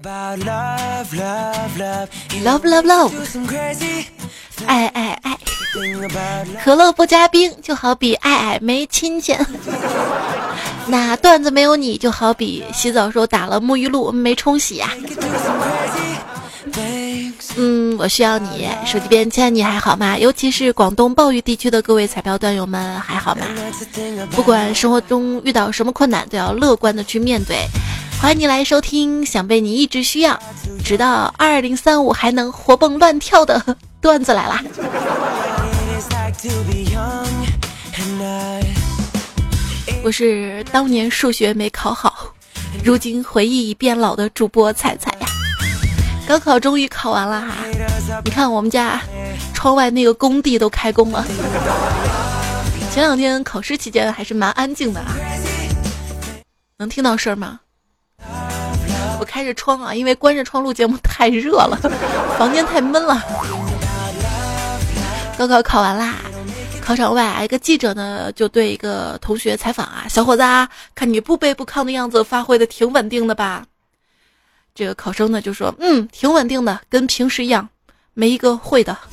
Love love love，爱爱爱。可乐不加冰，就好比爱爱没亲亲。那段子没有你，就好比洗澡时候打了沐浴露没冲洗呀。嗯，我需要你。手机边亲，你还好吗？尤其是广东暴雨地区的各位彩票段友们，还好吗？不管生活中遇到什么困难，都要乐观的去面对。欢迎你来收听，想被你一直需要，直到二零三五还能活蹦乱跳的段子来啦！我是当年数学没考好，如今回忆已变老的主播彩彩呀。高考终于考完了哈，你看我们家窗外那个工地都开工了。前两天考试期间还是蛮安静的啊，能听到声吗？我开着窗啊，因为关着窗录节目太热了，房间太闷了。高考考完啦，考场外一个记者呢就对一个同学采访啊，小伙子啊，看你不卑不亢的样子，发挥的挺稳定的吧？这个考生呢就说，嗯，挺稳定的，跟平时一样，没一个会的。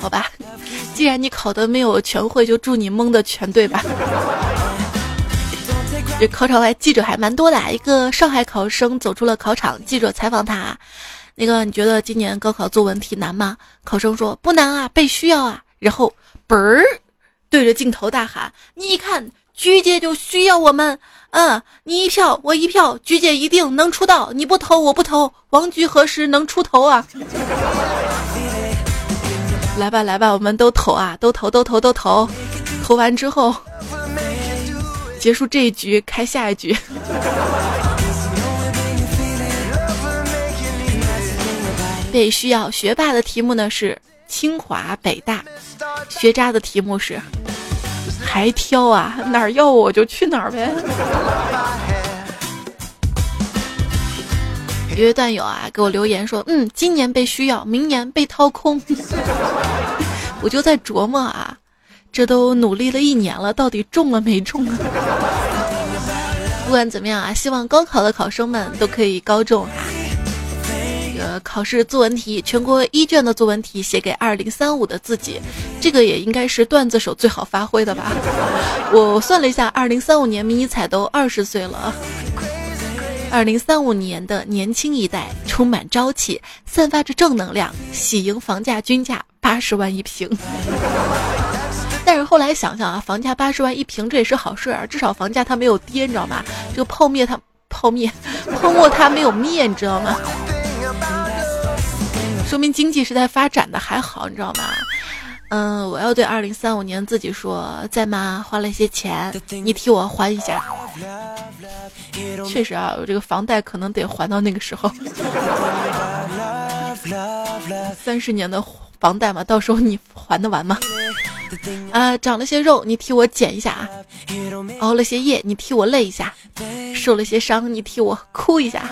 好吧，既然你考的没有全会，就祝你蒙的全对吧。这考场外记者还蛮多的，一个上海考生走出了考场，记者采访他：“那个你觉得今年高考作文题难吗？”考生说：“不难啊，被需要啊。”然后嘣儿对着镜头大喊：“你看，菊姐就需要我们，嗯，你一票我一票，菊姐一定能出道，你不投我不投，王菊何时能出头啊？” 来吧来吧，我们都投啊，都投都投都投，投完之后。结束这一局，开下一局。被需要学霸的题目呢是清华北大，学渣的题目是还挑啊，哪儿要我就去哪儿呗。一位段友啊给我留言说，嗯，今年被需要，明年被掏空。我就在琢磨啊。这都努力了一年了，到底中了没中啊？不管怎么样啊，希望高考的考生们都可以高中哈。这个考试作文题，全国一卷的作文题写给二零三五的自己，这个也应该是段子手最好发挥的吧？我算了一下，二零三五年迷你彩都二十岁了。二零三五年的年轻一代充满朝气，散发着正能量，喜迎房价均价八十万一平。后来想想啊，房价八十万一平，这也是好事啊，至少房价它没有跌，你知道吗？这个泡灭它泡灭泡沫它没有灭，你知道吗？说明经济是在发展的，还好，你知道吗？嗯，我要对二零三五年自己说，在吗？花了一些钱，你替我还一下。确实啊，我这个房贷可能得还到那个时候，三十年的房贷嘛，到时候你还得完吗？啊，长了些肉，你替我减一下啊；熬了些夜，你替我累一下；受了些伤，你替我哭一下。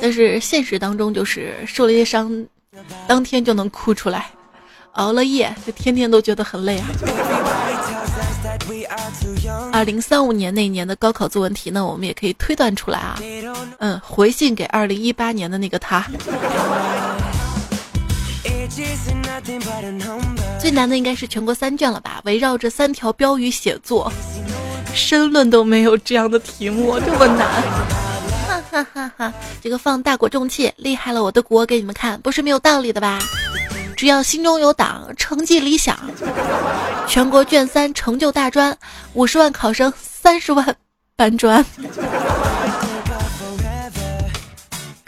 但是现实当中就是受了些伤，当天就能哭出来；熬了夜，就天天都觉得很累啊。二零三五年那年的高考作文题呢，我们也可以推断出来啊。嗯，回信给二零一八年的那个他。最难的应该是全国三卷了吧？围绕着三条标语写作，申论都没有这样的题目，这么难！哈哈哈哈！这个放大国重器，厉害了我的国给你们看，不是没有道理的吧？只要心中有党，成绩理想，全国卷三成就大专，五十万考生三十万搬砖。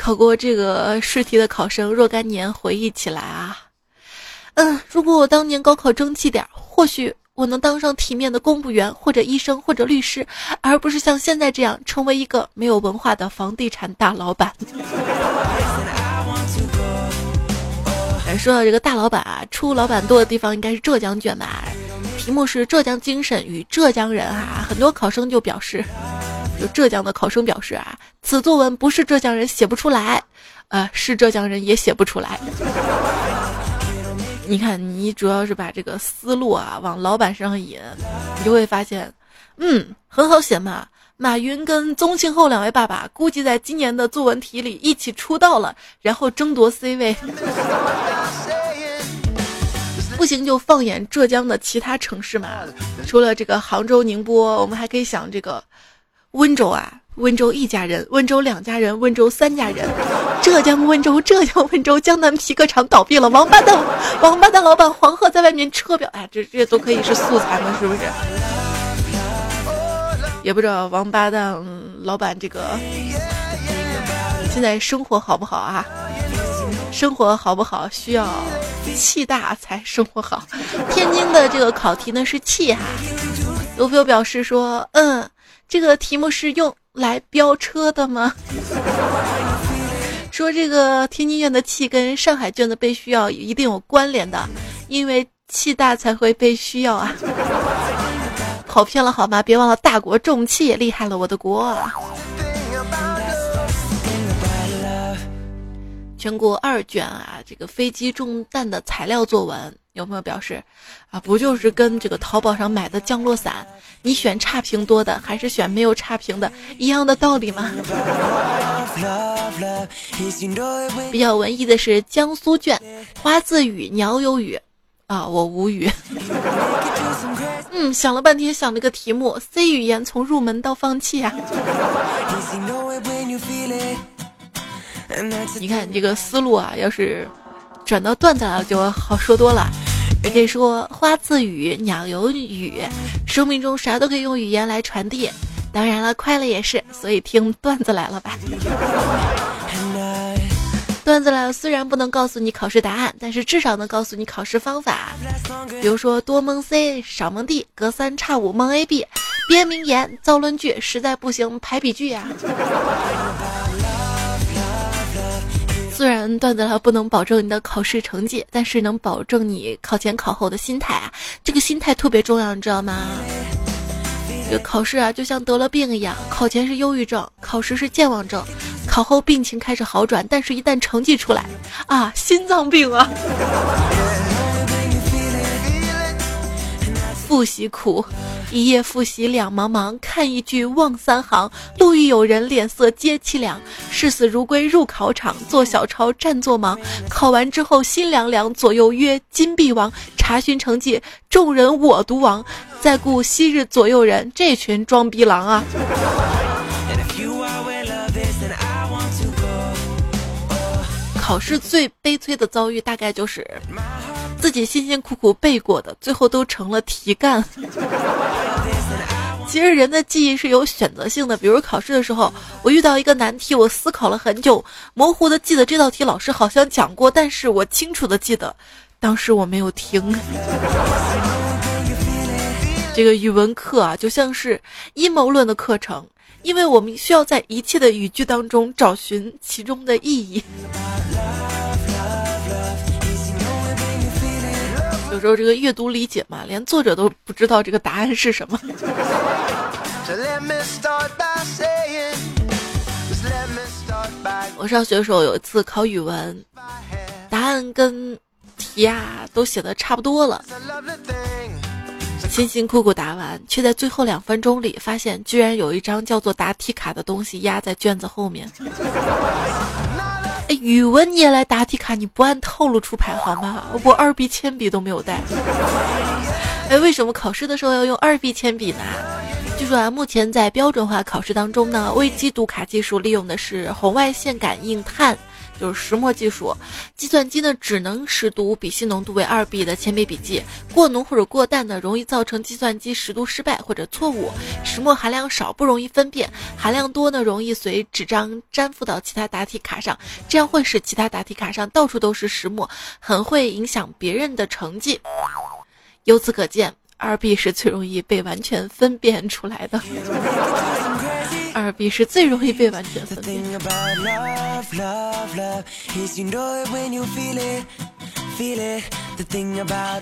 考过这个试题的考生若干年回忆起来啊，嗯，如果我当年高考争气点，或许我能当上体面的公务员或者医生或者律师，而不是像现在这样成为一个没有文化的房地产大老板。说到这个大老板啊，出老板多的地方应该是浙江卷吧？题目是浙江精神与浙江人啊，很多考生就表示。就浙江的考生表示啊，此作文不是浙江人写不出来，呃，是浙江人也写不出来。你看，你主要是把这个思路啊往老板身上引，你就会发现，嗯，很好写嘛。马云跟宗庆后两位爸爸估计在今年的作文题里一起出道了，然后争夺 C 位。不行就放眼浙江的其他城市嘛，除了这个杭州、宁波，我们还可以想这个温州啊，温州一家人，温州两家人，温州三家人。浙江温州，浙江温州，江南皮革厂倒闭了，王八蛋，王八蛋老板黄鹤在外面车表，哎，这这都可以是素材吗？是不是？也不知道王八蛋老板这个现在生活好不好啊？生活好不好需要气大才生活好。天津的这个考题呢是气哈，有朋友表示说，嗯，这个题目是用来飙车的吗？说这个天津卷的气跟上海卷的被需要一定有关联的，因为气大才会被需要啊。跑偏了好吗？别忘了大国重器，厉害了我的国。全国二卷啊，这个飞机中弹的材料作文，有朋友表示，啊，不就是跟这个淘宝上买的降落伞，你选差评多的还是选没有差评的，一样的道理吗？比较文艺的是江苏卷，花自语，鸟有语，啊，我无语。嗯，想了半天，想了个题目：C 语言从入门到放弃啊。你看这个思路啊，要是转到段子了，就好说多了。也可以说花自语，鸟有语，生命中啥都可以用语言来传递。当然了，快乐也是，所以听段子来了吧。段子来了，虽然不能告诉你考试答案，但是至少能告诉你考试方法。比如说多蒙 C 少蒙 D，隔三差五蒙 A B，编名言造论据，实在不行排比句呀。虽然段子了不能保证你的考试成绩，但是能保证你考前考后的心态啊，这个心态特别重要，你知道吗？这考试啊，就像得了病一样，考前是忧郁症，考试是健忘症。考后病情开始好转，但是一旦成绩出来，啊，心脏病啊！复习苦，一夜复习两茫茫，看一句忘三行。路遇有人，脸色皆凄凉。视死如归入考场，做小抄占做忙。考完之后心凉凉，左右曰金币王。查询成绩，众人我独亡。再顾昔日左右人，这群装逼狼啊！考试最悲催的遭遇，大概就是自己辛辛苦苦背过的，最后都成了题干。其实人的记忆是有选择性的，比如考试的时候，我遇到一个难题，我思考了很久，模糊的记得这道题老师好像讲过，但是我清楚的记得，当时我没有听。这个语文课啊，就像是阴谋论的课程，因为我们需要在一切的语句当中找寻其中的意义。有时候这个阅读理解嘛，连作者都不知道这个答案是什么。我上学的时候有一次考语文，答案跟题啊都写的差不多了，辛辛苦苦答完，却在最后两分钟里发现，居然有一张叫做答题卡的东西压在卷子后面。哎，语文你也来答题卡？你不按套路出牌好吗？我二 B 铅笔都没有带。哎，为什么考试的时候要用二 B 铅笔呢？据说啊，目前在标准化考试当中呢，微机读卡技术利用的是红外线感应碳。就是石墨技术，计算机呢只能识读笔芯浓度为二 B 的铅笔笔记，过浓或者过淡呢容易造成计算机识读失败或者错误。石墨含量少不容易分辨，含量多呢容易随纸张粘附到其他答题卡上，这样会使其他答题卡上到处都是石墨，很会影响别人的成绩。由此可见，二 B 是最容易被完全分辨出来的。二 B 是最容易被完全分辨。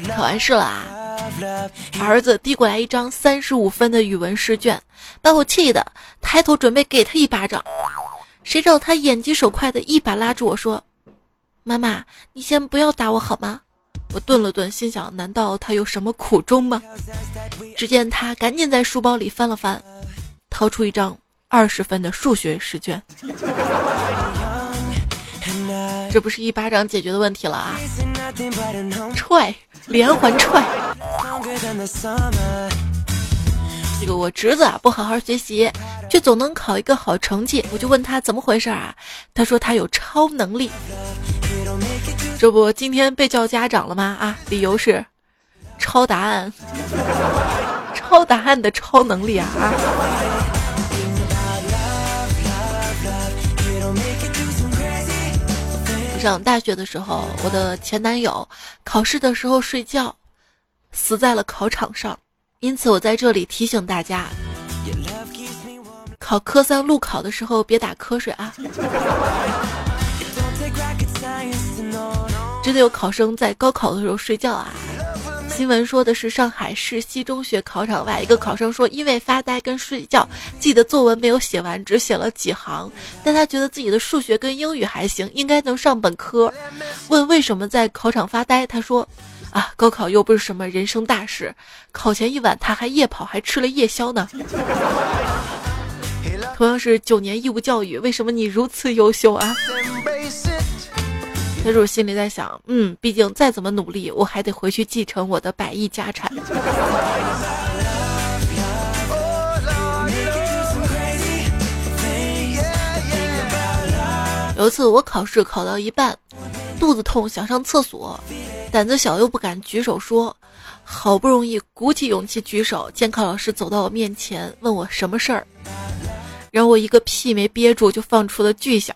考完试了啊！儿子递过来一张三十五分的语文试卷，把我气的抬头准备给他一巴掌，谁知道他眼疾手快的一把拉住我说：“妈妈，你先不要打我好吗？”我顿了顿，心想：难道他有什么苦衷吗？只见他赶紧在书包里翻了翻，掏出一张二十分的数学试卷。这不是一巴掌解决的问题了啊！踹，连环踹。这个我侄子啊，不好好学习，却总能考一个好成绩。我就问他怎么回事啊？他说他有超能力。这不今天被叫家长了吗？啊，理由是抄答案，抄答案的超能力啊！啊上大学的时候，我的前男友考试的时候睡觉，死在了考场上。因此，我在这里提醒大家，考科三路考的时候别打瞌睡啊！真的有考生在高考的时候睡觉啊！新闻说的是上海市西中学考场外，一个考生说，因为发呆跟睡觉，自己的作文没有写完，只写了几行。但他觉得自己的数学跟英语还行，应该能上本科。问为什么在考场发呆，他说。啊，高考又不是什么人生大事，考前一晚他还夜跑，还吃了夜宵呢。同样是九年义务教育，为什么你如此优秀啊？但是我心里在想，嗯，毕竟再怎么努力，我还得回去继承我的百亿家产。有一次我考试考到一半，肚子痛，想上厕所。胆子小又不敢举手说，好不容易鼓起勇气举手，监考老师走到我面前问我什么事儿，然后我一个屁没憋住就放出了巨响，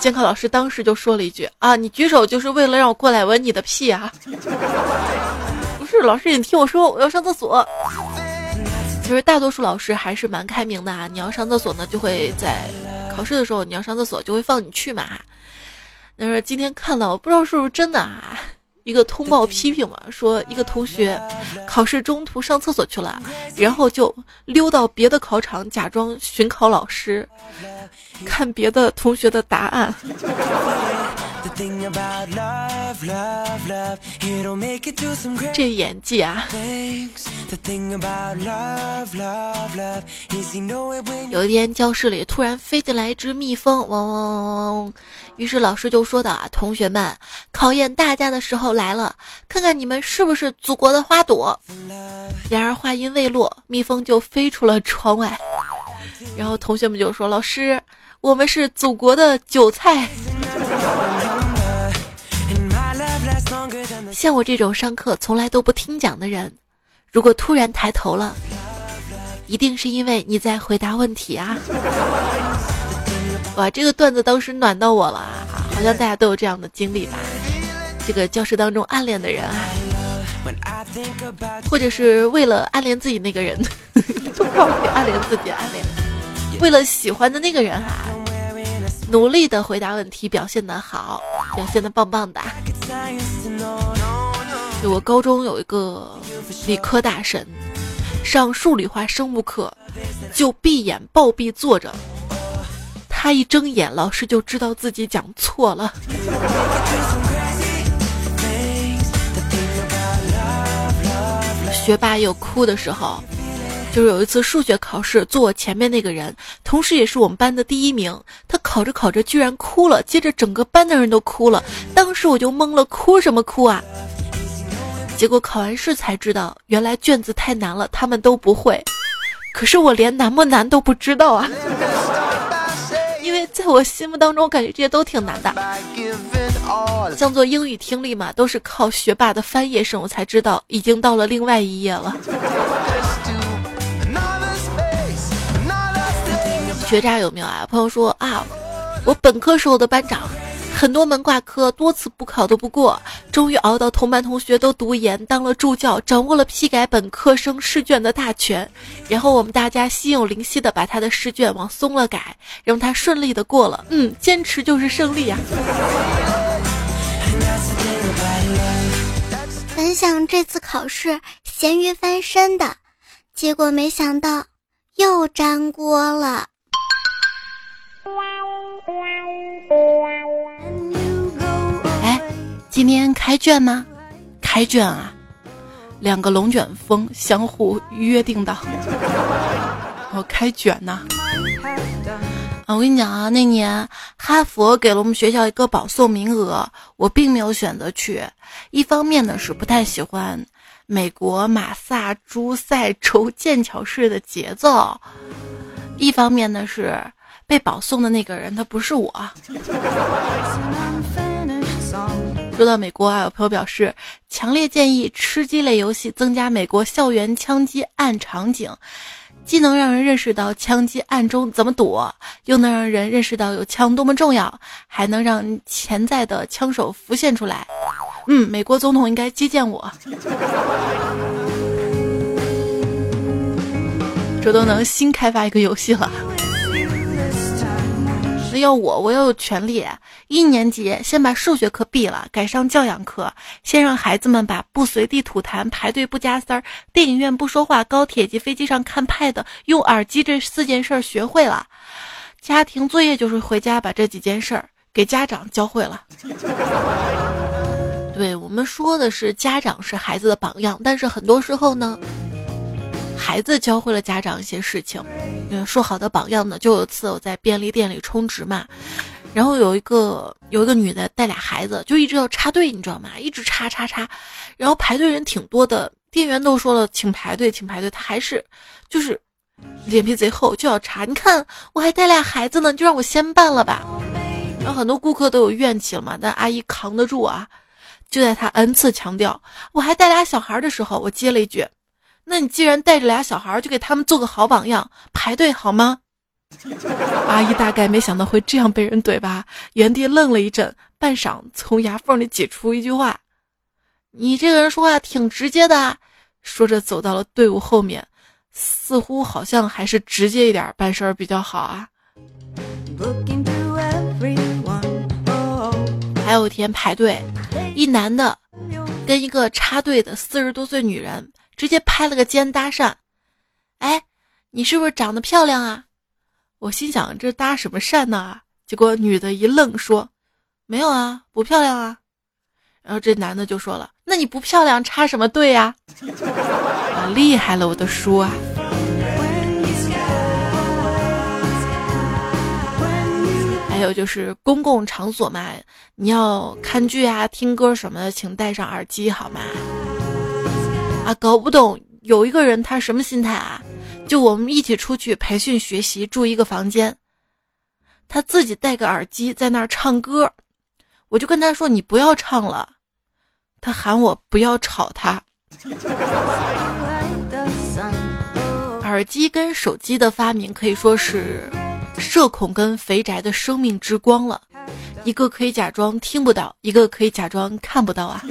监考老师当时就说了一句啊，你举手就是为了让我过来闻你的屁啊？不是老师，你听我说，我要上厕所。其实大多数老师还是蛮开明的啊，你要上厕所呢，就会在考试的时候你要上厕所就会放你去嘛。但是今天看到，不知道是不是真的啊？一个通报批评嘛，说一个同学考试中途上厕所去了，然后就溜到别的考场，假装巡考老师，看别的同学的答案。这演技啊！有一天，教室里突然飞进来一只蜜蜂，嗡嗡嗡嗡。于是老师就说道：“啊，同学们，考验大家的时候来了，看看你们是不是祖国的花朵。”然而话音未落，蜜蜂就飞出了窗外。然后同学们就说：“老师，我们是祖国的韭菜。”像我这种上课从来都不听讲的人，如果突然抬头了，一定是因为你在回答问题啊！哇，这个段子当时暖到我了啊，好像大家都有这样的经历吧？这个教室当中暗恋的人啊，或者是为了暗恋自己那个人，都暗恋自己暗恋，为了喜欢的那个人啊，努力的回答问题，表现的好，表现的棒棒的。我高中有一个理科大神，上数理化生物课就闭眼暴毙坐着，他一睁眼，老师就知道自己讲错了。学霸有哭的时候，就是有一次数学考试，坐我前面那个人，同时也是我们班的第一名，他考着考着居然哭了，接着整个班的人都哭了，当时我就懵了，哭什么哭啊？结果考完试才知道，原来卷子太难了，他们都不会。可是我连难不难都不知道啊！因为在我心目当中，我感觉这些都挺难的。像做英语听力嘛，都是靠学霸的翻页声，我才知道已经到了另外一页了。学渣有没有啊？朋友说啊，我本科时候的班长。很多门挂科，多次补考都不过，终于熬到同班同学都读研当了助教，掌握了批改本科生试卷的大权。然后我们大家心有灵犀的把他的试卷往松了改，让他顺利的过了。嗯，坚持就是胜利啊！本想这次考试咸鱼翻身的，结果没想到又粘锅了。哎今天开卷吗？开卷啊！两个龙卷风相互约定的，我开卷呐！啊，我跟你讲啊，那年哈佛给了我们学校一个保送名额，我并没有选择去。一方面呢是不太喜欢美国马萨诸塞州剑桥市的节奏，一方面呢是被保送的那个人他不是我。说到美国啊，有朋友表示强烈建议吃鸡类游戏增加美国校园枪击案场景，既能让人认识到枪击案中怎么躲，又能让人认识到有枪多么重要，还能让潜在的枪手浮现出来。嗯，美国总统应该接见我，这都能新开发一个游戏了。那要我，我要有权利。一年级先把数学课毙了，改上教养课。先让孩子们把不随地吐痰、排队不加塞儿、电影院不说话、高铁及飞机上看 pad、用耳机这四件事儿学会了。家庭作业就是回家把这几件事儿给家长教会了。对我们说的是家长是孩子的榜样，但是很多时候呢。孩子教会了家长一些事情，嗯，说好的榜样呢？就有次我在便利店里充值嘛，然后有一个有一个女的带俩孩子，就一直要插队，你知道吗？一直插插插，然后排队人挺多的，店员都说了请排队，请排队，她还是就是脸皮贼厚，就要插。你看我还带俩孩子呢，就让我先办了吧。然后很多顾客都有怨气了嘛，但阿姨扛得住啊。就在她 n 次强调我还带俩小孩的时候，我接了一句。那你既然带着俩小孩，就给他们做个好榜样，排队好吗？阿姨大概没想到会这样被人怼吧，原地愣了一阵，半晌从牙缝里挤出一句话：“你这个人说话挺直接的。”说着走到了队伍后面，似乎好像还是直接一点办事儿比较好啊。还有一天排队，一男的跟一个插队的四十多岁女人。直接拍了个肩搭讪，哎，你是不是长得漂亮啊？我心想这搭什么讪呢？结果女的一愣说：“没有啊，不漂亮啊。”然后这男的就说了：“那你不漂亮插什么队呀？”啊，厉害了我的叔啊！还有就是公共场所嘛，你要看剧啊、听歌什么的，请戴上耳机好吗？搞不懂有一个人他什么心态啊？就我们一起出去培训学习，住一个房间，他自己戴个耳机在那儿唱歌，我就跟他说你不要唱了，他喊我不要吵他。耳机跟手机的发明可以说是社恐跟肥宅的生命之光了，一个可以假装听不到，一个可以假装看不到啊。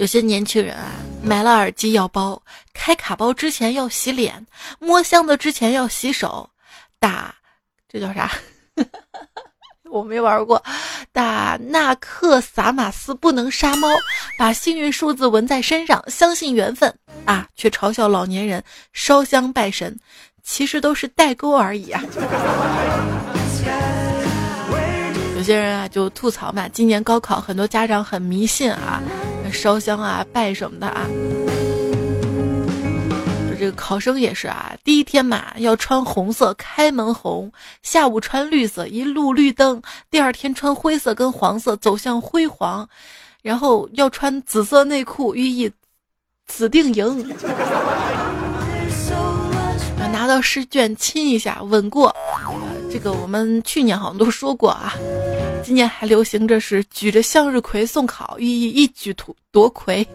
有些年轻人啊，买了耳机要包，开卡包之前要洗脸，摸箱子之前要洗手，打这叫啥？我没玩过。打纳克萨玛斯不能杀猫，把幸运数字纹在身上，相信缘分啊，却嘲笑老年人烧香拜神，其实都是代沟而已啊。有些人啊就吐槽嘛，今年高考很多家长很迷信啊。烧香啊，拜什么的啊？这个考生也是啊，第一天嘛要穿红色，开门红；下午穿绿色，一路绿灯；第二天穿灰色跟黄色，走向辉煌；然后要穿紫色内裤，寓意紫定赢。到试卷亲一下，稳过。这个我们去年好像都说过啊。今年还流行着是举着向日葵送考，寓意一举夺夺魁。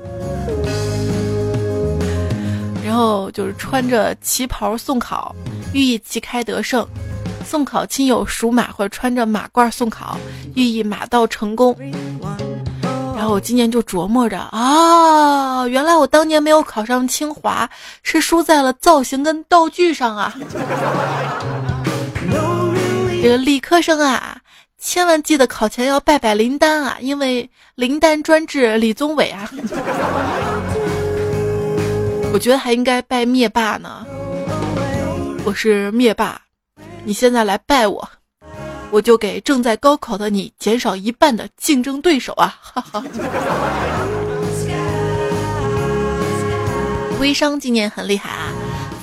然后就是穿着旗袍送考，寓意旗开得胜。送考亲友属马或者穿着马褂送考，寓意马到成功。然后我今年就琢磨着啊，原来我当年没有考上清华，是输在了造型跟道具上啊。这个理科生啊。千万记得考前要拜拜林丹啊，因为林丹专治李宗伟啊。我觉得还应该拜灭霸呢。我是灭霸，你现在来拜我，我就给正在高考的你减少一半的竞争对手啊！哈哈。微商今年很厉害啊！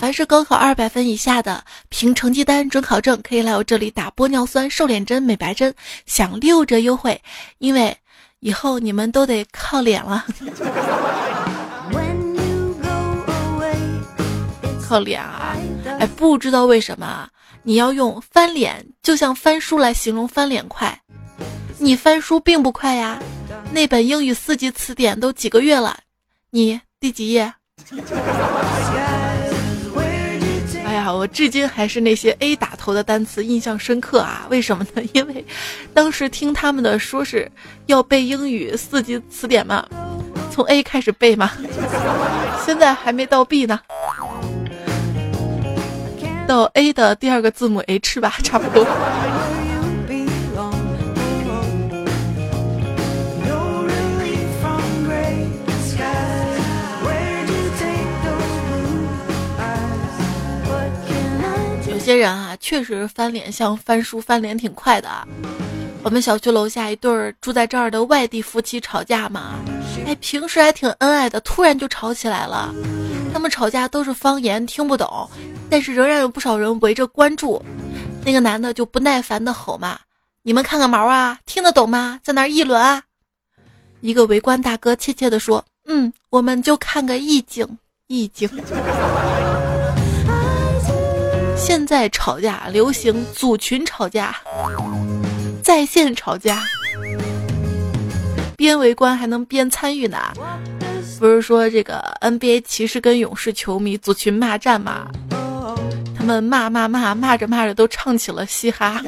凡是高考二百分以下的，凭成绩单、准考证可以来我这里打玻尿酸、瘦脸针、美白针，享六折优惠。因为以后你们都得靠脸了。靠脸啊！哎，不知道为什么你要用翻脸，就像翻书来形容翻脸快。你翻书并不快呀，那本英语四级词典都几个月了，你第几页？哎呀，我至今还是那些 A 打头的单词印象深刻啊！为什么呢？因为当时听他们的说是要背英语四级词典嘛，从 A 开始背嘛，现在还没到 B 呢，到 A 的第二个字母 H 吧，差不多。有些人啊，确实翻脸像翻书，翻脸挺快的啊。我们小区楼下一对儿住在这儿的外地夫妻吵架嘛，哎，平时还挺恩爱的，突然就吵起来了。他们吵架都是方言，听不懂，但是仍然有不少人围着关注。那个男的就不耐烦的吼嘛：“你们看个毛啊，听得懂吗？在那议论啊！”一个围观大哥怯怯的说：“嗯，我们就看个意境，意境。”现在吵架流行组群吵架，在线吵架，边围观还能边参与呢。不是说这个 NBA 骑士跟勇士球迷组群骂战吗？他们骂骂骂骂着骂着都唱起了嘻哈。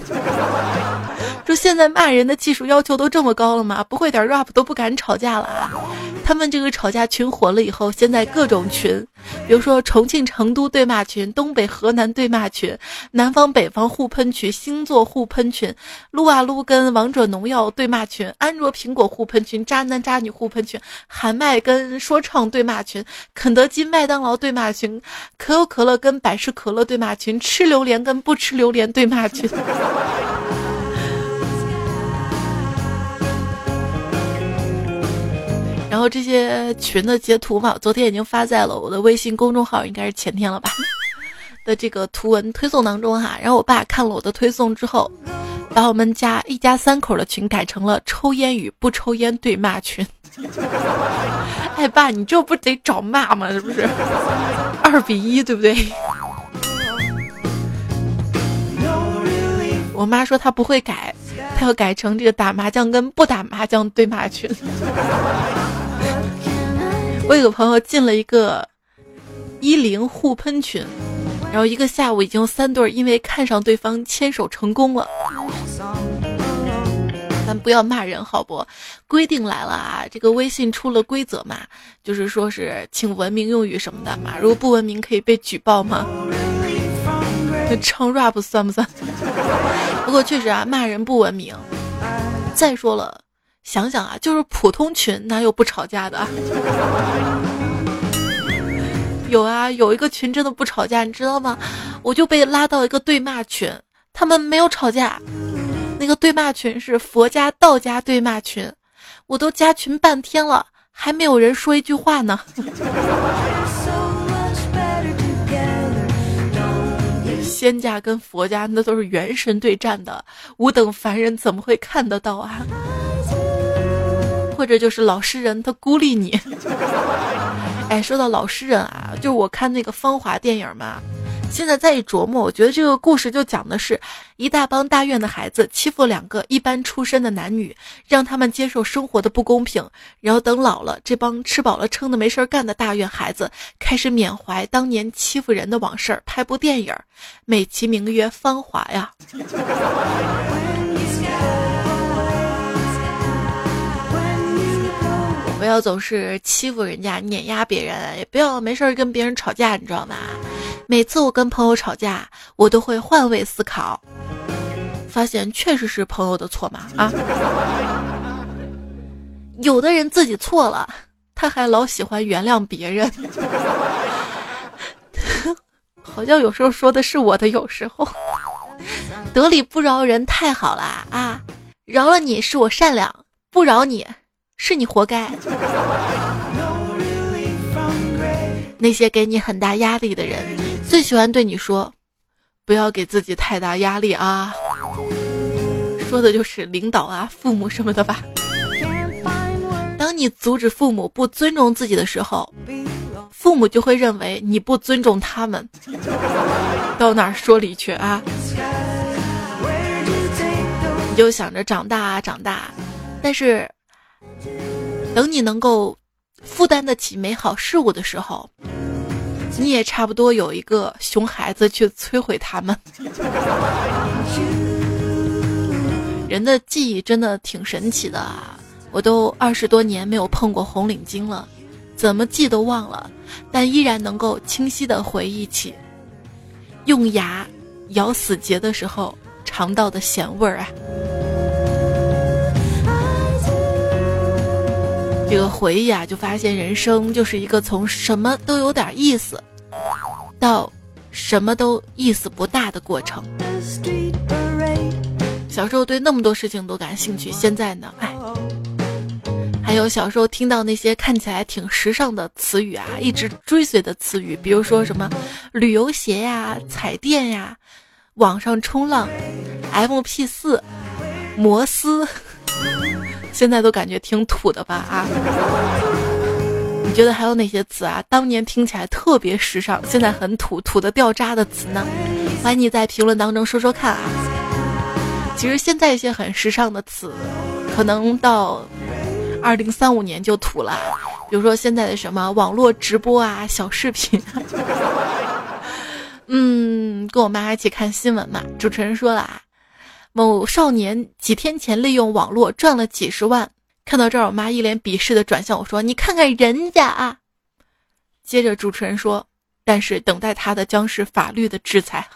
说现在骂人的技术要求都这么高了吗？不会点 rap 都不敢吵架了啊！他们这个吵架群火了以后，现在各种群，比如说重庆、成都对骂群，东北、河南对骂群，南方、北方互喷群，星座互喷群，撸啊撸跟王者农药对骂群，安卓、苹果互喷群，渣男渣女互喷群，喊麦跟说唱对骂群，肯德基、麦当劳对骂群，可口可乐跟百事可乐对骂群，吃榴莲跟不吃榴莲对骂群。然后这些群的截图嘛，昨天已经发在了我的微信公众号，应该是前天了吧？的这个图文推送当中哈。然后我爸看了我的推送之后，把我们家一家三口的群改成了抽烟与不抽烟对骂群。哎，爸，你这不得找骂吗？是不是？二比一，对不对？我妈说她不会改，她要改成这个打麻将跟不打麻将对骂群。我有个朋友进了一个一零互喷群，然后一个下午已经三对因为看上对方牵手成功了。咱不要骂人好不？规定来了啊！这个微信出了规则嘛，就是说是请文明用语什么的嘛。如果不文明可以被举报吗？唱 rap 算不算？不过确实啊，骂人不文明。再说了。想想啊，就是普通群哪有不吵架的？有啊，有一个群真的不吵架，你知道吗？我就被拉到一个对骂群，他们没有吵架。那个对骂群是佛家、道家对骂群，我都加群半天了，还没有人说一句话呢。仙家跟佛家那都是元神对战的，吾等凡人怎么会看得到啊？或者就是老实人，他孤立你。哎，说到老实人啊，就我看那个《芳华》电影嘛，现在再一琢磨，我觉得这个故事就讲的是一大帮大院的孩子欺负两个一般出身的男女，让他们接受生活的不公平，然后等老了，这帮吃饱了撑的没事干的大院孩子开始缅怀当年欺负人的往事，拍部电影，美其名曰《芳华》呀。不要总是欺负人家、碾压别人，也不要没事儿跟别人吵架，你知道吗？每次我跟朋友吵架，我都会换位思考，发现确实是朋友的错嘛啊！有的人自己错了，他还老喜欢原谅别人，好像有时候说的是我的，有时候。得理不饶人，太好了啊！饶了你是我善良，不饶你是你活该。那些给你很大压力的人，最喜欢对你说：“不要给自己太大压力啊。”说的就是领导啊、父母什么的吧。当你阻止父母不尊重自己的时候，父母就会认为你不尊重他们。到哪儿说理去啊？你就想着长大啊长大，但是等你能够负担得起美好事物的时候，你也差不多有一个熊孩子去摧毁他们。人的记忆真的挺神奇的啊！我都二十多年没有碰过红领巾了，怎么记都忘了，但依然能够清晰的回忆起用牙咬死结的时候尝到的咸味儿啊！这个回忆啊，就发现人生就是一个从什么都有点意思，到什么都意思不大的过程。小时候对那么多事情都感兴趣，现在呢，哎，还有小时候听到那些看起来挺时尚的词语啊，一直追随的词语，比如说什么旅游鞋呀、彩电呀、网上冲浪、M P 四、摩斯。现在都感觉挺土的吧啊？你觉得还有哪些词啊？当年听起来特别时尚，现在很土，土的掉渣的词呢？欢迎你在评论当中说说看啊！其实现在一些很时尚的词，可能到二零三五年就土了。比如说现在的什么网络直播啊、小视频。嗯，跟我妈一起看新闻嘛，主持人说了啊。某少年几天前利用网络赚了几十万，看到这儿，我妈一脸鄙视的转向我说：“你看看人家啊！”接着主持人说：“但是等待他的将是法律的制裁。”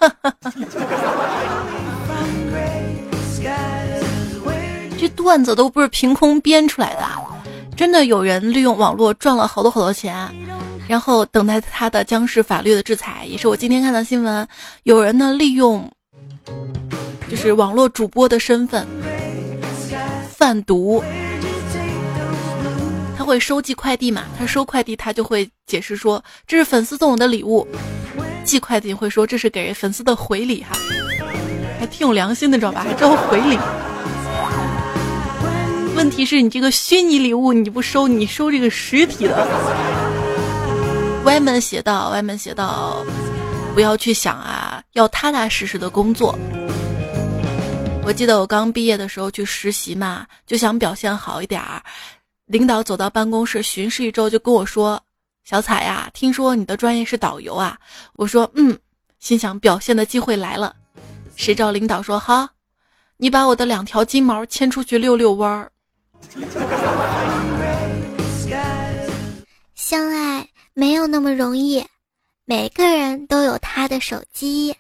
这段子都不是凭空编出来的，真的有人利用网络赚了好多好多钱，然后等待他的将是法律的制裁。也是我今天看到新闻，有人呢利用。就是网络主播的身份贩毒，他会收寄快递嘛？他收快递，他就会解释说这是粉丝送我的礼物；寄快递会说这是给粉丝的回礼哈，还挺有良心的，知道吧？还知道回礼。问题是你这个虚拟礼物你不收，你收这个实体的。歪门邪道，歪门邪道，不要去想啊，要踏踏实实的工作。我记得我刚毕业的时候去实习嘛，就想表现好一点儿。领导走到办公室巡视一周，就跟我说：“小彩呀，听说你的专业是导游啊？”我说：“嗯。”心想表现的机会来了。谁知道领导说：“好，你把我的两条金毛牵出去遛遛弯儿。”相爱没有那么容易，每个人都有他的手机。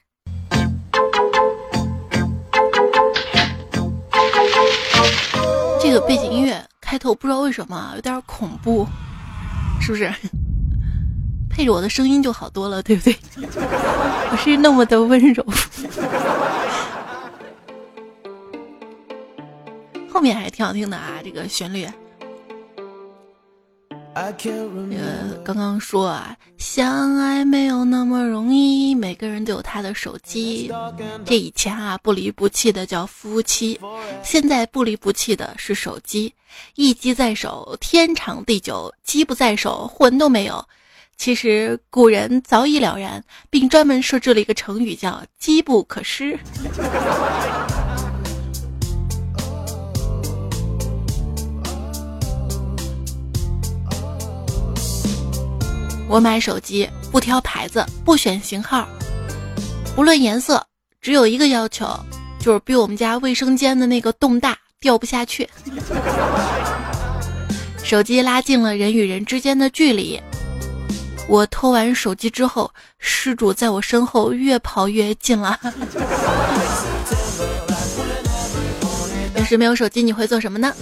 这个背景音乐开头不知道为什么有点恐怖，是不是？配着我的声音就好多了，对不对？我是那么的温柔。后面还挺好听的啊，这个旋律。呃，刚刚说啊，相爱没有那么容易，每个人都有他的手机。这以前啊，不离不弃的叫夫妻，现在不离不弃的是手机。一机在手，天长地久；机不在手，魂都没有。其实古人早已了然，并专门设置了一个成语，叫机不可失。我买手机不挑牌子，不选型号，不论颜色，只有一个要求，就是比我们家卫生间的那个洞大，掉不下去。手机拉近了人与人之间的距离。我偷完手机之后，失主在我身后越跑越近了。要是没有手机，你会做什么呢？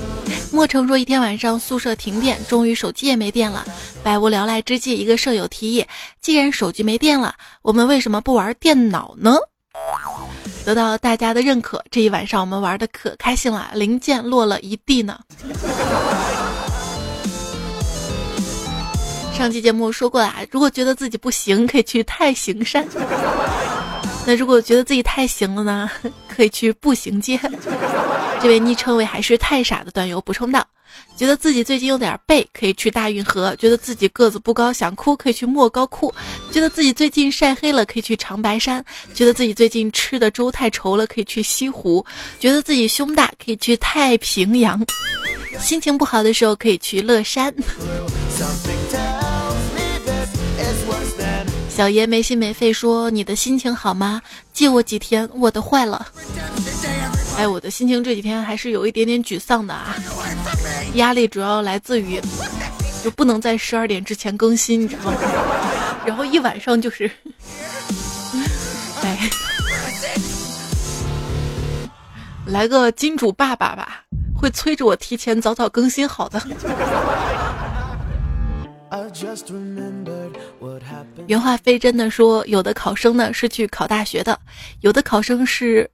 莫成说：“一天晚上宿舍停电，终于手机也没电了。百无聊赖之际，一个舍友提议：既然手机没电了，我们为什么不玩电脑呢？得到大家的认可。这一晚上我们玩的可开心了，零件落了一地呢。上期节目说过啊，如果觉得自己不行，可以去太行山。那如果觉得自己太行了呢，可以去步行街。这位昵称为还是太傻的段友补充道：觉得自己最近有点背，可以去大运河；觉得自己个子不高想哭，可以去莫高窟；觉得自己最近晒黑了，可以去长白山；觉得自己最近吃的粥太稠了，可以去西湖；觉得自己胸大，可以去太平洋；心情不好的时候，可以去乐山。小爷没心没肺说：“你的心情好吗？借我几天，我的坏了。”哎，我的心情这几天还是有一点点沮丧的啊，压力主要来自于就不能在十二点之前更新，你知道吗？然后一晚上就是，哎，来个金主爸爸吧，会催着我提前早早更新好的。原话非真的说，有的考生呢是去考大学的，有的考生是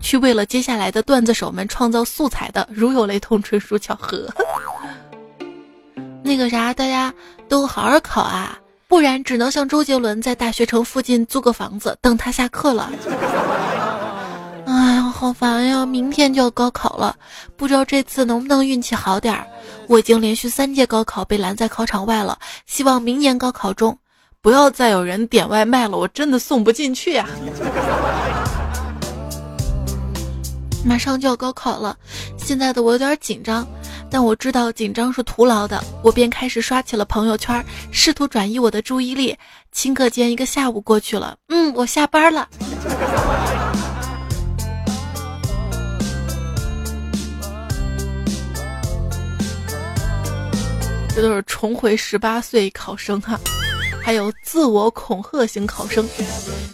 去为了接下来的段子手们创造素材的，如有雷同，纯属巧合。那个啥，大家都好好考啊，不然只能像周杰伦在大学城附近租个房子等他下课了。哎呀，好烦呀！明天就要高考了，不知道这次能不能运气好点儿。我已经连续三届高考被拦在考场外了，希望明年高考中不要再有人点外卖了，我真的送不进去呀！马上就要高考了，现在的我有点紧张，但我知道紧张是徒劳的，我便开始刷起了朋友圈，试图转移我的注意力。顷刻间，一个下午过去了，嗯，我下班了。这都是重回十八岁考生哈，还有自我恐吓型考生。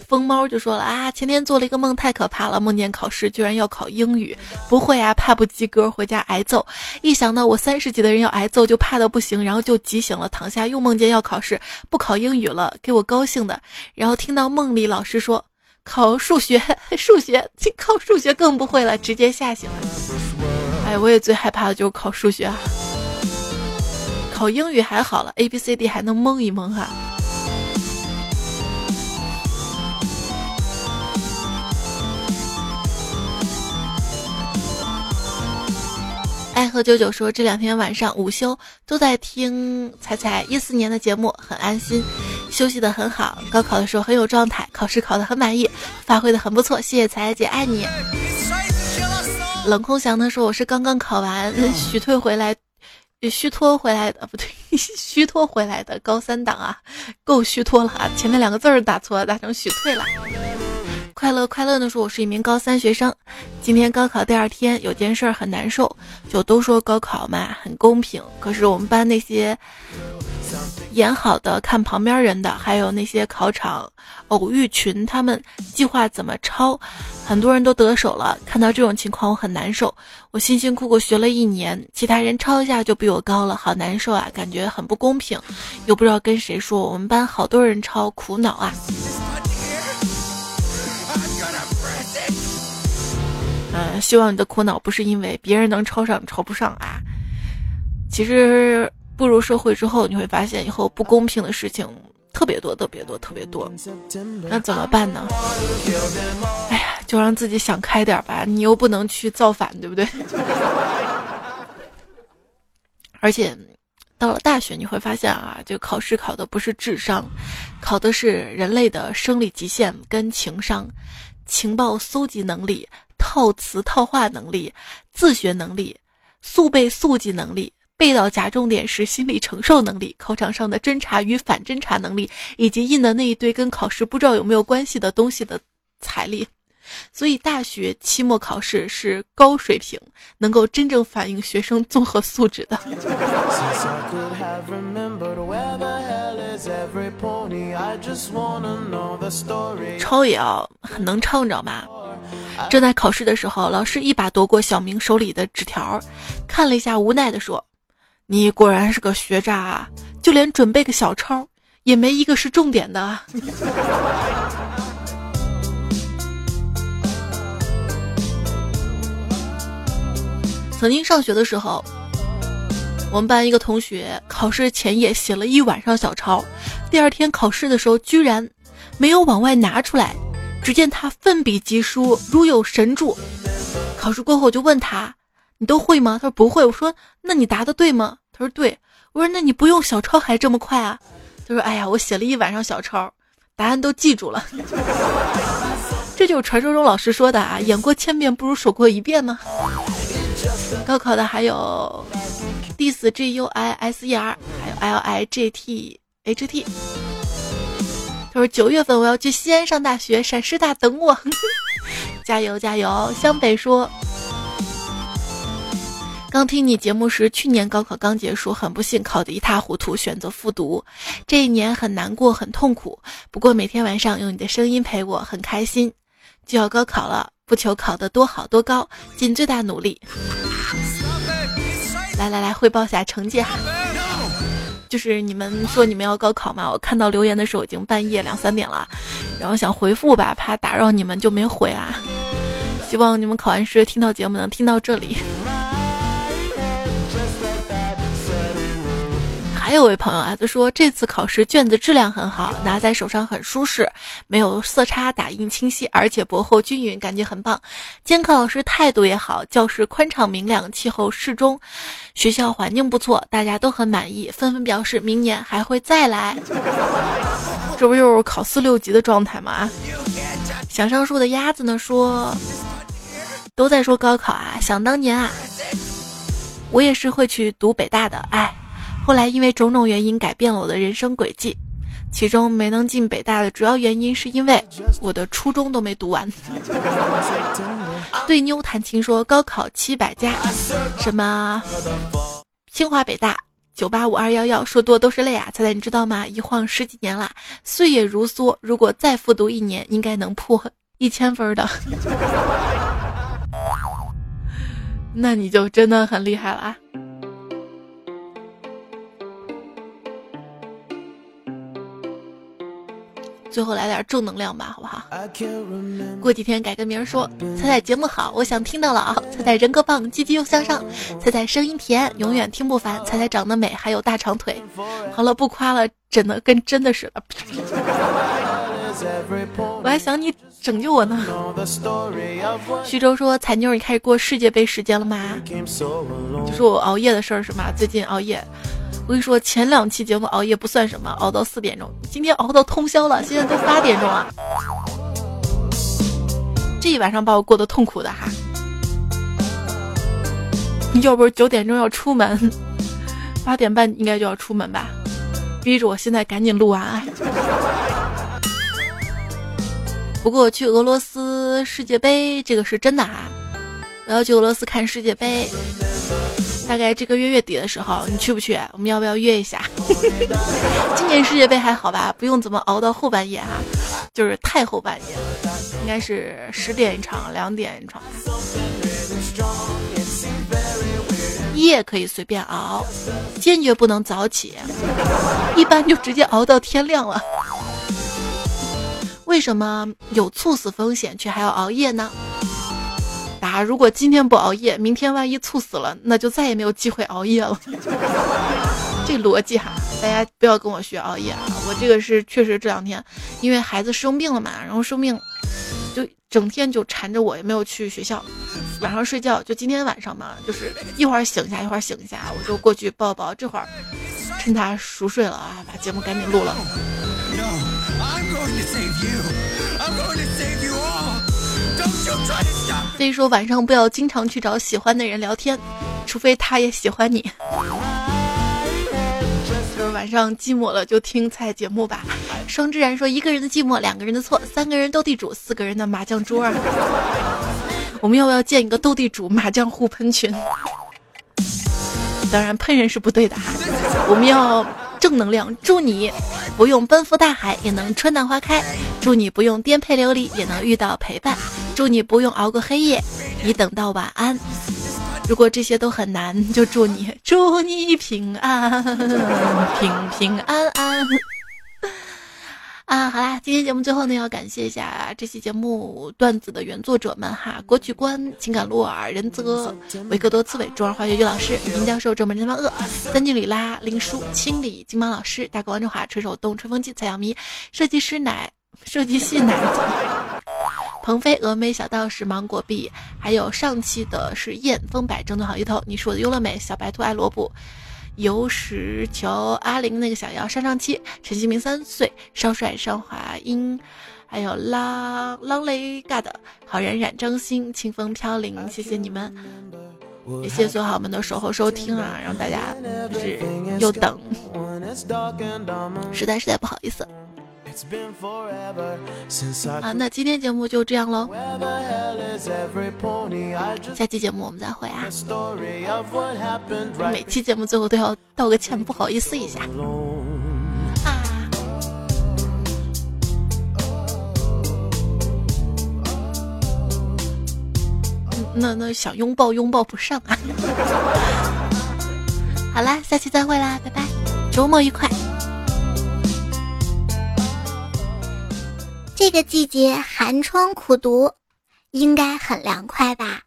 疯猫就说了啊，前天做了一个梦，太可怕了，梦见考试居然要考英语，不会啊，怕不及格回家挨揍。一想到我三十级的人要挨揍，就怕的不行，然后就急醒了，躺下又梦见要考试，不考英语了，给我高兴的。然后听到梦里老师说考数学，数学考数学更不会了，直接吓醒了。哎，我也最害怕的就是考数学啊。考英语还好了，A B C D 还能蒙一蒙哈。爱喝九九说这两天晚上午休都在听彩彩一四年的节目，很安心，休息的很好。高考的时候很有状态，考试考的很满意，发挥的很不错。谢谢彩彩姐，爱你。冷空翔他说我是刚刚考完，许退回来。虚脱回来的不对，虚脱回来的高三党啊，够虚脱了啊！前面两个字儿打错了，打成许退了。快乐快乐的说，我是一名高三学生，今天高考第二天，有件事儿很难受。就都说高考嘛很公平，可是我们班那些。演好的看旁边人的，还有那些考场偶遇群，他们计划怎么抄，很多人都得手了。看到这种情况，我很难受。我辛辛苦苦学了一年，其他人抄一下就比我高了，好难受啊！感觉很不公平，又不知道跟谁说。我们班好多人抄，苦恼啊。嗯，希望你的苦恼不是因为别人能抄上，你抄不上啊。其实。步入社会之后，你会发现以后不公平的事情特别多，特别多，特别多。那怎么办呢？哎呀，就让自己想开点吧。你又不能去造反，对不对？而且到了大学，你会发现啊，就考试考的不是智商，考的是人类的生理极限跟情商、情报搜集能力、套词套话能力、自学能力、速背速记能力。背到夹重点时心理承受能力，考场上的侦查与反侦查能力，以及印的那一堆跟考试不知道有没有关系的东西的财力，所以大学期末考试是高水平，能够真正反映学生综合素质的。抄也要很能唱，你知道吗？正在考试的时候，老师一把夺过小明手里的纸条，看了一下，无奈的说。你果然是个学渣啊就连准备个小抄也没一个是重点的啊。曾经上学的时候我们班一个同学考试前夜写了一晚上小抄第二天考试的时候居然没有往外拿出来只见他奋笔疾书如有神助。考试过后就问他你都会吗？”他说：“不会。”我说：“那你答的对吗？”他说：“对。”我说：“那你不用小抄还这么快啊？”他说：“哎呀，我写了一晚上小抄，答案都记住了。”这就是传说中老师说的啊，演过千遍不如手过一遍呢。高考的还有 disguiser，还有 L I G T H T。他说九月份我要去西安上大学，陕师大等我，加油加油！湘北说，刚听你节目时，去年高考刚结束，很不幸考得一塌糊涂，选择复读，这一年很难过，很痛苦。不过每天晚上用你的声音陪我，很开心。就要高考了，不求考得多好多高，尽最大努力。来来来，汇报下成绩哈。就是你们说你们要高考嘛？我看到留言的时候已经半夜两三点了，然后想回复吧，怕打扰你们就没回啊。希望你们考完试听到节目能听到这里。还有位朋友啊，他说这次考试卷子质量很好，拿在手上很舒适，没有色差，打印清晰，而且薄厚均匀，感觉很棒。监考老师态度也好，教室宽敞明亮，气候适中，学校环境不错，大家都很满意，纷纷表示明年还会再来。这不又是考四六级的状态吗？想上树的鸭子呢说，都在说高考啊，想当年啊，我也是会去读北大的，哎。后来因为种种原因改变了我的人生轨迹，其中没能进北大的主要原因是因为我的初中都没读完。对妞谈情说高考七百加，什么清华北大九八五二幺幺，说多都是泪啊！猜猜你知道吗？一晃十几年了，岁月如梭，如果再复读一年，应该能破一千分的。那你就真的很厉害了啊！最后来点正能量吧，好不好？过几天改个名说，彩彩节目好，我想听到了啊！彩彩人格棒，积极又向上，彩彩声音甜，永远听不烦，彩彩长得美，还有大长腿。好了，不夸了，真的跟真的似的。我还想你拯救我呢。徐州说：“彩妞，你开始过世界杯时间了吗？”就是我熬夜的事儿是吗？最近熬夜。我跟你说，前两期节目熬夜不算什么，熬到四点钟。今天熬到通宵了，现在都八点钟了。这一晚上把我过得痛苦的哈。要不是九点钟要出门，八点半应该就要出门吧，逼着我现在赶紧录完。不过去俄罗斯世界杯这个是真的哈，我要去俄罗斯看世界杯。大概这个月月底的时候，你去不去？我们要不要约一下？今年世界杯还好吧？不用怎么熬到后半夜哈，就是太后半夜，应该是十点一场，两点一场。夜可以随便熬，坚决不能早起，一般就直接熬到天亮了。为什么有猝死风险却还要熬夜呢？答！如果今天不熬夜，明天万一猝死了，那就再也没有机会熬夜了。这逻辑哈，大家不要跟我学熬夜啊！我这个是确实这两天，因为孩子生病了嘛，然后生病就整天就缠着我，也没有去学校。晚上睡觉就今天晚上嘛，就是一会儿醒一下，一会儿醒一下，我就过去抱抱。这会儿趁他熟睡了啊，把节目赶紧录了 no i'm going to save you i'm going to save you don't you try。所以说晚上不要经常去找喜欢的人聊天，除非他也喜欢你。晚上寂寞了就听菜节目吧。双之然说一个人的寂寞两个人的错，三个人斗地主四个人的麻将桌。我们要不要建一个斗地主麻将互喷群？当然喷人是不对的哈，我们要。正能量，祝你不用奔赴大海也能春暖花开；祝你不用颠沛流离也能遇到陪伴；祝你不用熬过黑夜，你等到晚安。如果这些都很难，就祝你祝你平安，平平安安。啊，好啦，今天节目最后呢，要感谢一下这期节目段子的原作者们哈，国曲观、情感鹿耳、仁泽、维克多、刺猬、中二化学于老师、林教授、周门真方恶、三井里拉、林叔、清理、金毛老师、大哥王中华、吹手动、吹风机、采样迷、设计师奶、设计系奶、鹏飞、峨眉、小道士、芒果币，还有上期的是燕风百正宗好一头，你是我的优乐美、小白兔爱萝卜。游石求阿玲那个小妖上上期，陈新明三岁，少帅尚华英，还有浪浪雷嘎的好冉冉张星，清风飘零，谢谢你们，也谢谢所有好友们的守候收听啊，让大家就是又等，实在实在不好意思。啊，那今天节目就这样喽，下期节目我们再会啊！每期节目最后都要道个歉，不好意思一下啊。那那想拥抱拥抱不上啊！好啦，下期再会啦，拜拜，周末愉快。这个季节寒窗苦读应该很凉快吧。